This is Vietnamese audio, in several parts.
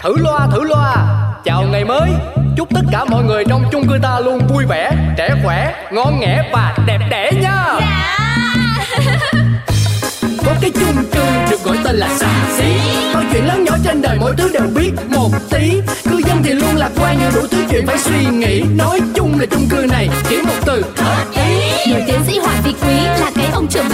Thử loa thử loa. Chào ngày mới. Chúc tất cả mọi người trong chung cư ta luôn vui vẻ Trẻ khỏe, ngon nghẻ và đẹp đẽ nha. Dạ. Có cái chung cư được gọi tên là xà xí Bao chuyện lớn nhỏ trên đời mỗi thứ đều biết một tí. Cư dân thì luôn lạc quan nhiều đủ thứ chuyện phải suy nghĩ. Nói chung là chung cư này chỉ một từ hợp ý. Nổi tiến sĩ Hoàng Vị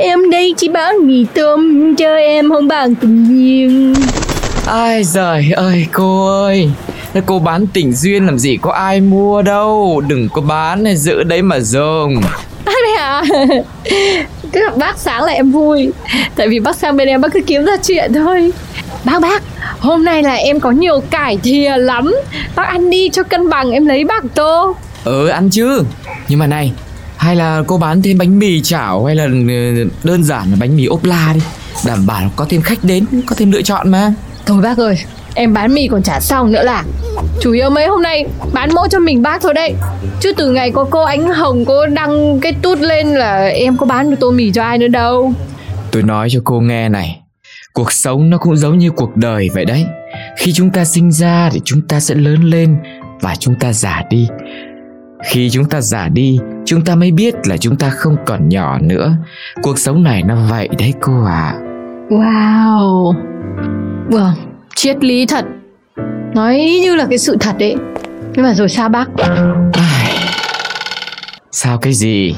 Em đây chỉ bán mì tôm cho em không bằng tình duyên Ai giời ơi cô ơi. Cô bán tình duyên làm gì có ai mua đâu. Đừng có bán này giữ đấy mà dùng Bác này à Cứ gặp bác sáng là em vui. Tại vì bác sang bên em bác cứ kiếm ra chuyện thôi. Bác bác Hôm nay là em có nhiều cải thìa lắm. Bác ăn đi cho cân bằng em lấy bác tô. Ừ ăn chứ. Nhưng mà này Hay là cô bán thêm bánh mì chảo Hay là ừ, đơn giản là bánh mì ốp la đi. Đảm bảo có thêm khách đến Có thêm lựa chọn mà. Thôi bác ơi Em bán mì còn chả xong nữa là. Chủ yếu mấy hôm nay bán mỗi cho mình bác thôi đấy. Chứ từ ngày có cô Ánh Hồng Cô đăng cái tút lên là Em có bán được tô mì cho ai nữa đâu. Tôi nói cho cô nghe này Cuộc sống nó cũng giống như cuộc đời vậy đấy. Khi chúng ta sinh ra thì chúng ta sẽ lớn lên Và chúng ta già đi Khi chúng ta già đi Chúng ta mới biết là chúng ta không còn nhỏ nữa. Cuộc sống này nó vậy đấy cô ạ. À. Wow. Vâng Triết lý thật. Nói như là cái sự thật đấy. Nhưng mà rồi sao bác? Sao cái gì?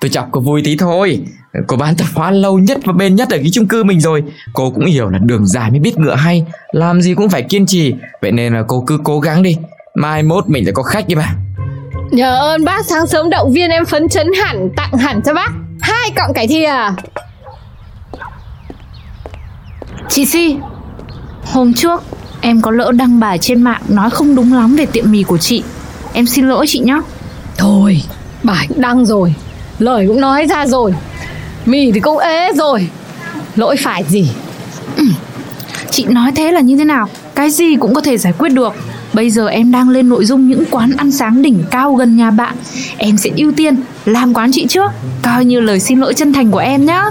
Tôi chọc cô vui tí thôi. Cô bán tạp hóa lâu nhất và bền nhất ở cái chung cư mình rồi. Cô cũng hiểu là đường dài mới biết ngựa hay. Làm gì cũng phải kiên trì. Vậy nên là cô cứ cố gắng đi. Mai mốt mình sẽ có khách đi mà Nhờ ơn bác sáng sớm động viên em phấn chấn hẳn Tặng hẳn cho bác. Hai cọng cải thìa Chị Si Hôm trước em có lỡ đăng bài trên mạng nói không đúng lắm về tiệm mì của chị. Em xin lỗi chị nhé Thôi Bài đăng rồi Lời cũng nói ra rồi. Mì thì cũng ế rồi. Lỗi phải gì? Chị nói thế là như thế nào? Cái gì cũng có thể giải quyết được Bây giờ em đang lên nội dung những quán ăn sáng đỉnh cao gần nhà bạn. Em sẽ ưu tiên làm quán chị trước Coi như lời xin lỗi chân thành của em nhá.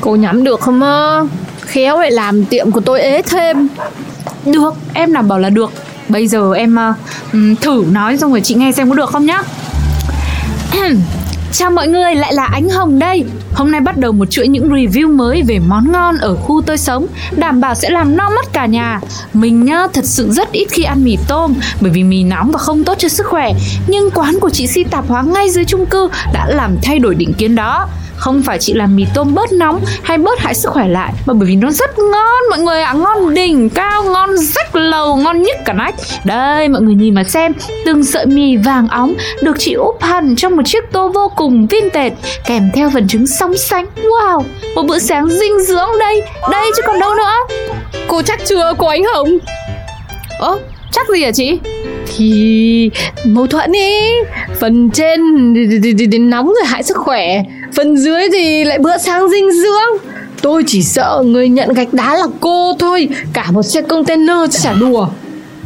Cô nhắm được không mơ Khéo lại làm tiệm của tôi ế thêm. Được, em đảm bảo là được. Bây giờ em uh, thử nói xong rồi chị nghe xem có được không nhá. Chào mọi người, lại là Ánh Hồng đây Hôm nay bắt đầu một chuỗi những review mới về món ngon ở khu tôi sống. Đảm bảo sẽ làm no mắt cả nhà. Mình nhá, thật sự rất ít khi ăn mì tôm Bởi vì mì nóng và không tốt cho sức khỏe. Nhưng quán của chị Si tạp hóa ngay dưới chung cư đã làm thay đổi định kiến đó. Không phải chị làm mì tôm bớt nóng hay bớt hại sức khỏe lại mà bởi vì nó rất ngon mọi người ạ. À, ngon đỉnh cao ngon rách lầu ngon nhất cả nách. Đây mọi người nhìn mà xem. Từng sợi mì vàng óng được chị úp hẳn trong một chiếc tô vô cùng vintage kèm theo phần trứng sóng sánh. Wow một bữa sáng dinh dưỡng đây. Đây chứ còn đâu nữa. Cô chắc chưa cô Ánh Hồng? Ơ chắc gì hả chị? Thì mâu thuẫn ý. Phần trên thì, thì, nóng rồi hại sức khỏe. Phần dưới thì lại bữa sáng dinh dưỡng. Tôi chỉ sợ người nhận gạch đá là cô thôi. Cả một xe container chứ chả đùa.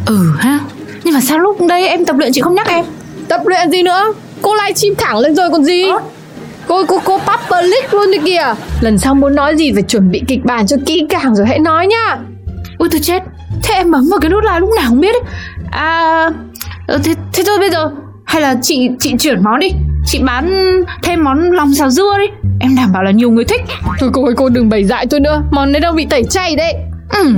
Ừ ha. Nhưng mà sao lúc đây em tập luyện chị không nhắc em? Tập luyện gì nữa? Cô live chim thẳng lên rồi còn gì? À? Cô cô cô public luôn đi kìa. Lần sau muốn nói gì phải chuẩn bị kịch bản cho kỹ càng rồi hãy nói nhá ui tôi chết. Thế em bấm vào cái nút like lúc nào không biết ấy. À thế, thế thôi bây giờ. Hay là chị chị chuyển món đi. Chị bán thêm món lòng xào dưa đi. Em đảm bảo là nhiều người thích. Thôi cô ơi cô đừng bày dại tôi nữa. Món đấy đâu bị tẩy chay đấy. Ừ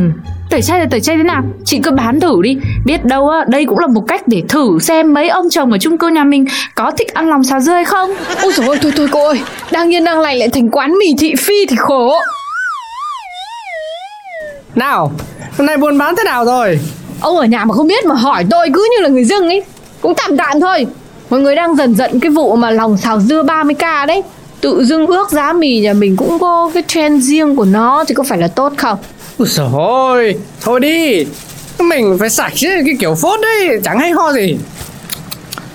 tẩy chay là tẩy chay thế nào? Chị cứ bán thử đi. Biết đâu á đây cũng là một cách để thử xem mấy ông chồng ở chung cư nhà mình có thích ăn lòng xào dưa hay không. Ôi trời ơi thôi thôi cô ơi. Đang yên đang lành lại thành quán mì thị phi thì khổ. Nào hôm nay buôn bán thế nào rồi? Ông ở nhà mà không biết mà hỏi tôi cứ như là người dưng ấy. Cũng tạm tạm thôi. Mọi người đang dần dần cái vụ mà lòng xào dưa 30k đấy. Tự dưng ước giá mì nhà mình cũng có cái trend riêng của nó thì có phải là tốt không Ôi trời ơi, thôi đi. Mình phải sạch chứ, cái kiểu phốt đấy, chẳng hay ho gì.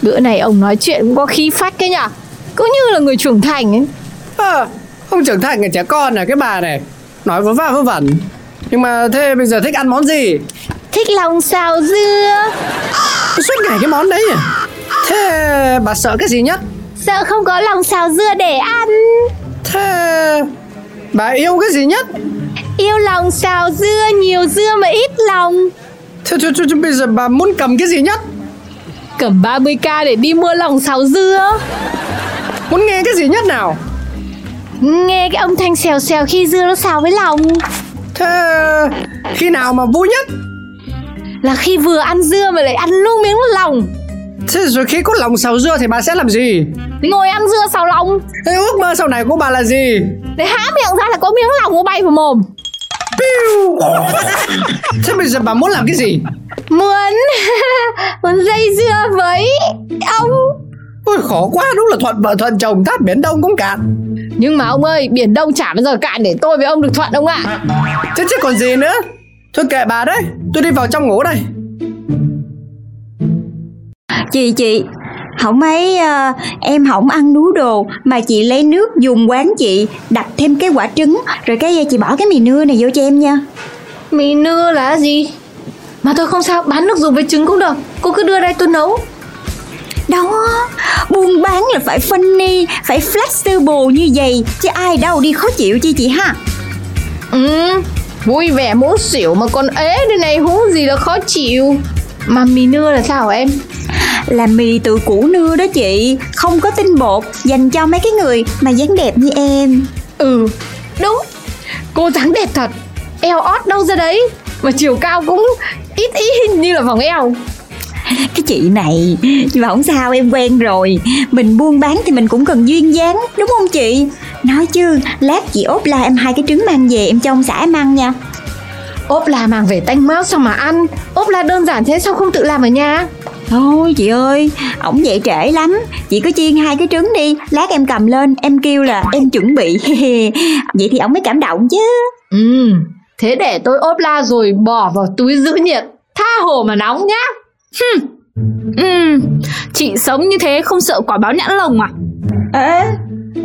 Bữa này ông nói chuyện cũng có khí phách cái nhở Cứ như là người trưởng thành ấy. À, Không trưởng thành là trẻ con à cái bà này. Nói vớ va vớ vẩn. Nhưng mà thế bây giờ thích ăn món gì? Thích lòng xào dưa. Suốt ngày cái món đấy à Thế bà sợ cái gì nhất? Sợ không có lòng xào dưa để ăn. Thế bà yêu cái gì nhất Yêu lòng xào dưa Nhiều dưa mà ít lòng. Thế, thế, thế, thế bây giờ bà muốn cầm cái gì nhất? Cầm 30k để đi mua lòng xào dưa. Muốn nghe cái gì nhất nào? Nghe cái âm thanh xèo xèo khi dưa nó xào với lòng. Thế khi nào mà vui nhất? Là khi vừa ăn dưa mà lại ăn luôn miếng lòng. Thế rồi khi có lòng xào dưa thì bà sẽ làm gì? Ngồi ăn dưa xào lòng. Thế ước mơ sau này của bà là gì? Để há miệng ra là có miếng lòng nó bay vào mồm. Thế bây giờ bà muốn làm cái gì? Muốn Muốn dây dưa với ông. Ôi khó quá đúng là thuận vợ thuận chồng thắt biển đông cũng cạn. Nhưng mà ông ơi Biển Đông chả bao giờ cạn để tôi với ông được thuận ông ạ. Thế chứ còn gì nữa? Thôi kệ bà đấy Tôi đi vào trong ngủ đây. Chị chị Không mấy uh, em không ăn núi đồ Mà chị lấy nước dùng quán chị Đặt thêm cái quả trứng Rồi cái chị bỏ cái mì nưa này vô cho em nha. Mì nưa là gì? Mà tôi không sao bán nước dùng với trứng cũng được Cô cứ đưa đây tôi nấu. Đó Buôn bán là phải funny Phải flexible như vậy Chứ ai đâu đi khó chịu chi chị ha. Ừ Vui vẻ muốn xỉu mà còn ế đây này hú gì là khó chịu. Mà mì nưa là sao hả em Là mì từ củ nưa đó chị. Không có tinh bột Dành cho mấy cái người mà dáng đẹp như em. Ừ đúng. Cô dáng đẹp thật. Eo ót đâu ra đấy. Mà chiều cao cũng ít ít như là vòng eo. Cái chị này Nhưng mà không sao em quen rồi. Mình buôn bán thì mình cũng cần duyên dáng Đúng không chị? Nói chứ Lát chị ốp la em hai cái trứng mang về Em cho ông xã em ăn nha. Ốp la mang về tanh mát sao mà ăn. Ốp la đơn giản thế sao không tự làm ở nhà Thôi chị ơi Ổng dậy trễ lắm. Chị cứ chiên hai cái trứng đi Lát em cầm lên Em kêu là em chuẩn bị. Vậy thì ổng mới cảm động chứ. Ừ Thế để tôi ốp la rồi bỏ vào túi giữ nhiệt Tha hồ mà nóng nhá. Ừ, chị sống như thế không sợ quả báo nhãn lồng à? Ê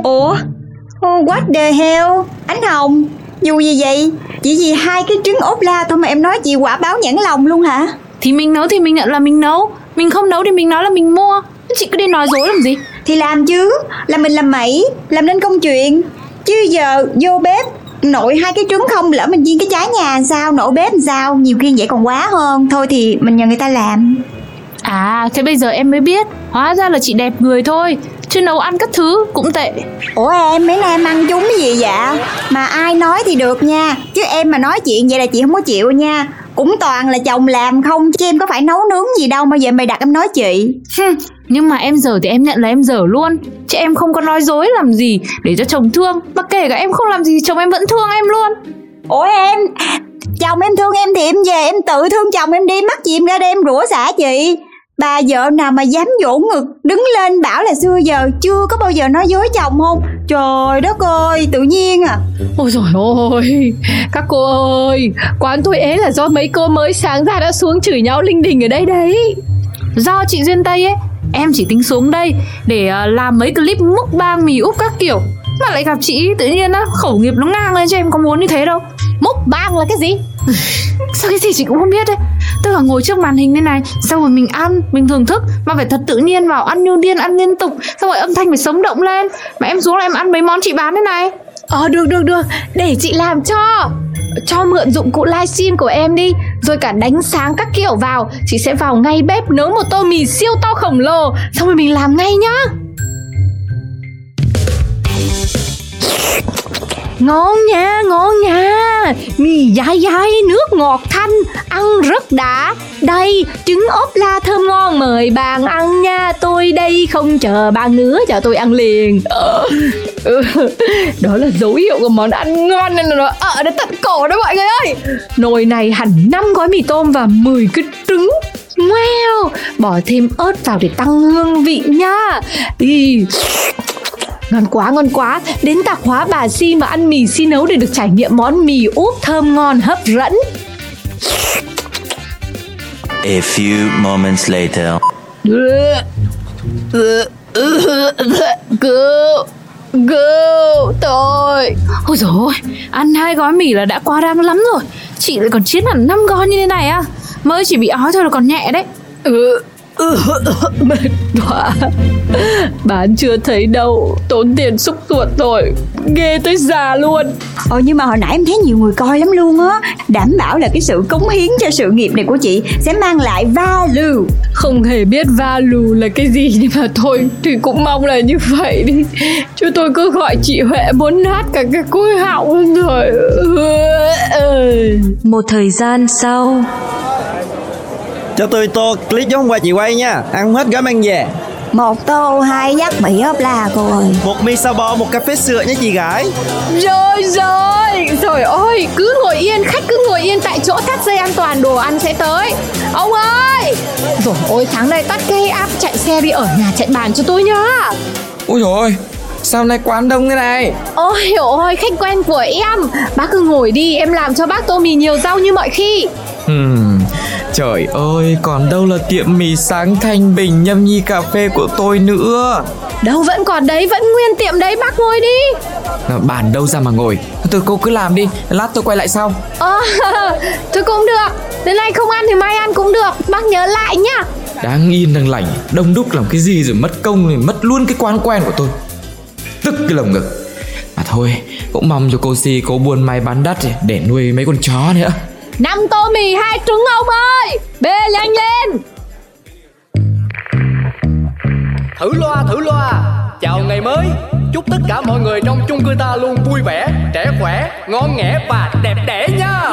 Ủa? What the hell? Ánh Hồng Dù gì vậy? Chỉ vì hai cái trứng ốp la thôi mà em nói chị quả báo nhãn lòng luôn hả? Thì mình nấu thì mình nhận là mình nấu Mình không nấu thì mình nói là mình mua. Chị cứ đi nói dối làm gì? Thì làm chứ. Là mình làm mẩy Làm nên công chuyện. Chứ giờ vô bếp Nội hai cái trứng không lỡ mình chiên cái trái nhà làm sao Nổi bếp làm sao? Nhiều khi vậy còn quá hơn. Thôi thì mình nhờ người ta làm. À thế bây giờ em mới biết. Hóa ra là chị đẹp người thôi. Chứ nấu ăn các thứ cũng tệ. Ủa em mấy nay em ăn trúng cái gì vậy? Mà ai nói thì được nha. Chứ em mà nói chuyện vậy là chị không có chịu nha Cũng toàn là chồng làm không Chứ em có phải nấu nướng gì đâu Mà giờ mày đặt em nói chị. Nhưng mà em dở thì em nhận là em dở luôn. Chứ em không có nói dối làm gì Để cho chồng thương. Mà kể cả em không làm gì chồng em vẫn thương em luôn. Ủa em Chồng em thương em thì em về em tự thương chồng em đi Mắc gì em ra đây em rủa xả chị Bà vợ nào mà dám vỗ ngực, Đứng lên bảo là xưa giờ Chưa có bao giờ nói dối chồng không? Trời đất ơi, tự nhiên à. Ôi rồi ôi, Các cô ơi, Quán tôi ế là do mấy cô mới sáng ra đã xuống chửi nhau linh đình ở đây đấy. Do chị Duyên Tây ấy, Em chỉ tính xuống đây Để à, làm mấy clip múc bang mì úp các kiểu, Mà lại gặp chị tự nhiên á, Khẩu nghiệp nó ngang lên cho em có muốn như thế đâu. Múc bang là cái gì? Sao cái gì chị cũng không biết đấy? Tức là ngồi trước màn hình như này Xong rồi mình ăn, mình thưởng thức Mà phải thật tự nhiên vào ăn như điên, ăn liên tục Xong rồi âm thanh phải sống động lên. Mà em xuống là em ăn mấy món chị bán thế này. Ờ được được được. Để chị làm cho. Cho mượn dụng cụ livestream của em đi Rồi cả đánh sáng các kiểu vào. Chị sẽ vào ngay bếp nấu một tô mì siêu to khổng lồ Xong rồi mình làm ngay nhá. Ngon nha, ngon nha. Mì dai dai, nước ngọt thanh Ăn rất đã. Đây, trứng ốp la thơm ngon Mời bạn ăn nha. Tôi đây không chờ bạn nữa Cho tôi ăn liền. Ờ. ừ. Đó là dấu hiệu của món ăn ngon Nên là nó ở đến tận cổ đó mọi người ơi. Nồi này hẳn 5 gói mì tôm Và 10 cái trứng. Wow! Bỏ thêm ớt vào để tăng hương vị nha. Ý. Ngon quá ngon quá. Đến tạp hóa bà Si mà ăn mì Si nấu để được trải nghiệm món mì úp thơm ngon hấp dẫn. A few moments later. Cứu Cứu tôi Ôi dồi ôi, ăn hai gói mì là đã quá đáng lắm rồi. Chị lại còn chiến hẳn năm gói như thế này à Mới chỉ bị ói thôi là còn nhẹ đấy. Ừ, Mệt quá. Bán chưa thấy đâu Tốn tiền xúc ruột rồi. Ghê tới già luôn. Ờ nhưng mà hồi nãy em thấy nhiều người coi lắm luôn á. Đảm bảo là cái sự cống hiến cho sự nghiệp này của chị Sẽ mang lại value. Không hề biết value là cái gì Nhưng mà thôi Thì cũng mong là như vậy đi. Chứ tôi cứ gọi chị Huệ muốn nát cả cái cối họng rồi. Một thời gian sau Cho tôi tô clip giống hôm qua chị quay nha. Ăn hết gói mang về. Một tô hai dắt mì ốp la cô ơi. Một mi sao bò, một cà phê sữa nha chị gái. Rồi rồi. Trời ơi Cứ ngồi yên Khách cứ ngồi yên tại chỗ thắt dây an toàn đồ ăn sẽ tới. Ông ơi! Rồi ôi tháng này tắt cái app chạy xe đi ở nhà chạy bàn cho tôi nhá. Ôi ôi Sao nay quán đông thế này? Ôi hiểu ôi khách quen của em. Bác cứ ngồi đi em làm cho bác tô mì nhiều rau như mọi khi. Hmm, Trời ơi Còn đâu là tiệm mì sáng thanh bình nhâm nhi cà phê của tôi nữa. Đâu vẫn còn đấy Vẫn nguyên tiệm đấy bác ngồi đi. Bàn đâu ra mà ngồi. Tôi cô cứ làm đi Lát tôi quay lại sau. Ờ Thôi cũng được. Đến nay không ăn thì mai ăn cũng được. Bác nhớ lại nhá. Đáng yên đang lành Đông đúc làm cái gì rồi mất công rồi mất luôn cái quán quen của tôi. Tức cái lồng ngực. Mà thôi Cũng mong cho cô Si có buôn may bán đất Để nuôi mấy con chó nữa năm tô mì hai trứng ông ơi. Bê nhanh lên. Thử loa thử loa. Chào ngày mới. Chúc tất cả mọi người trong chung cư ta luôn vui vẻ Trẻ khỏe, ngon nghẻ và đẹp đẽ nha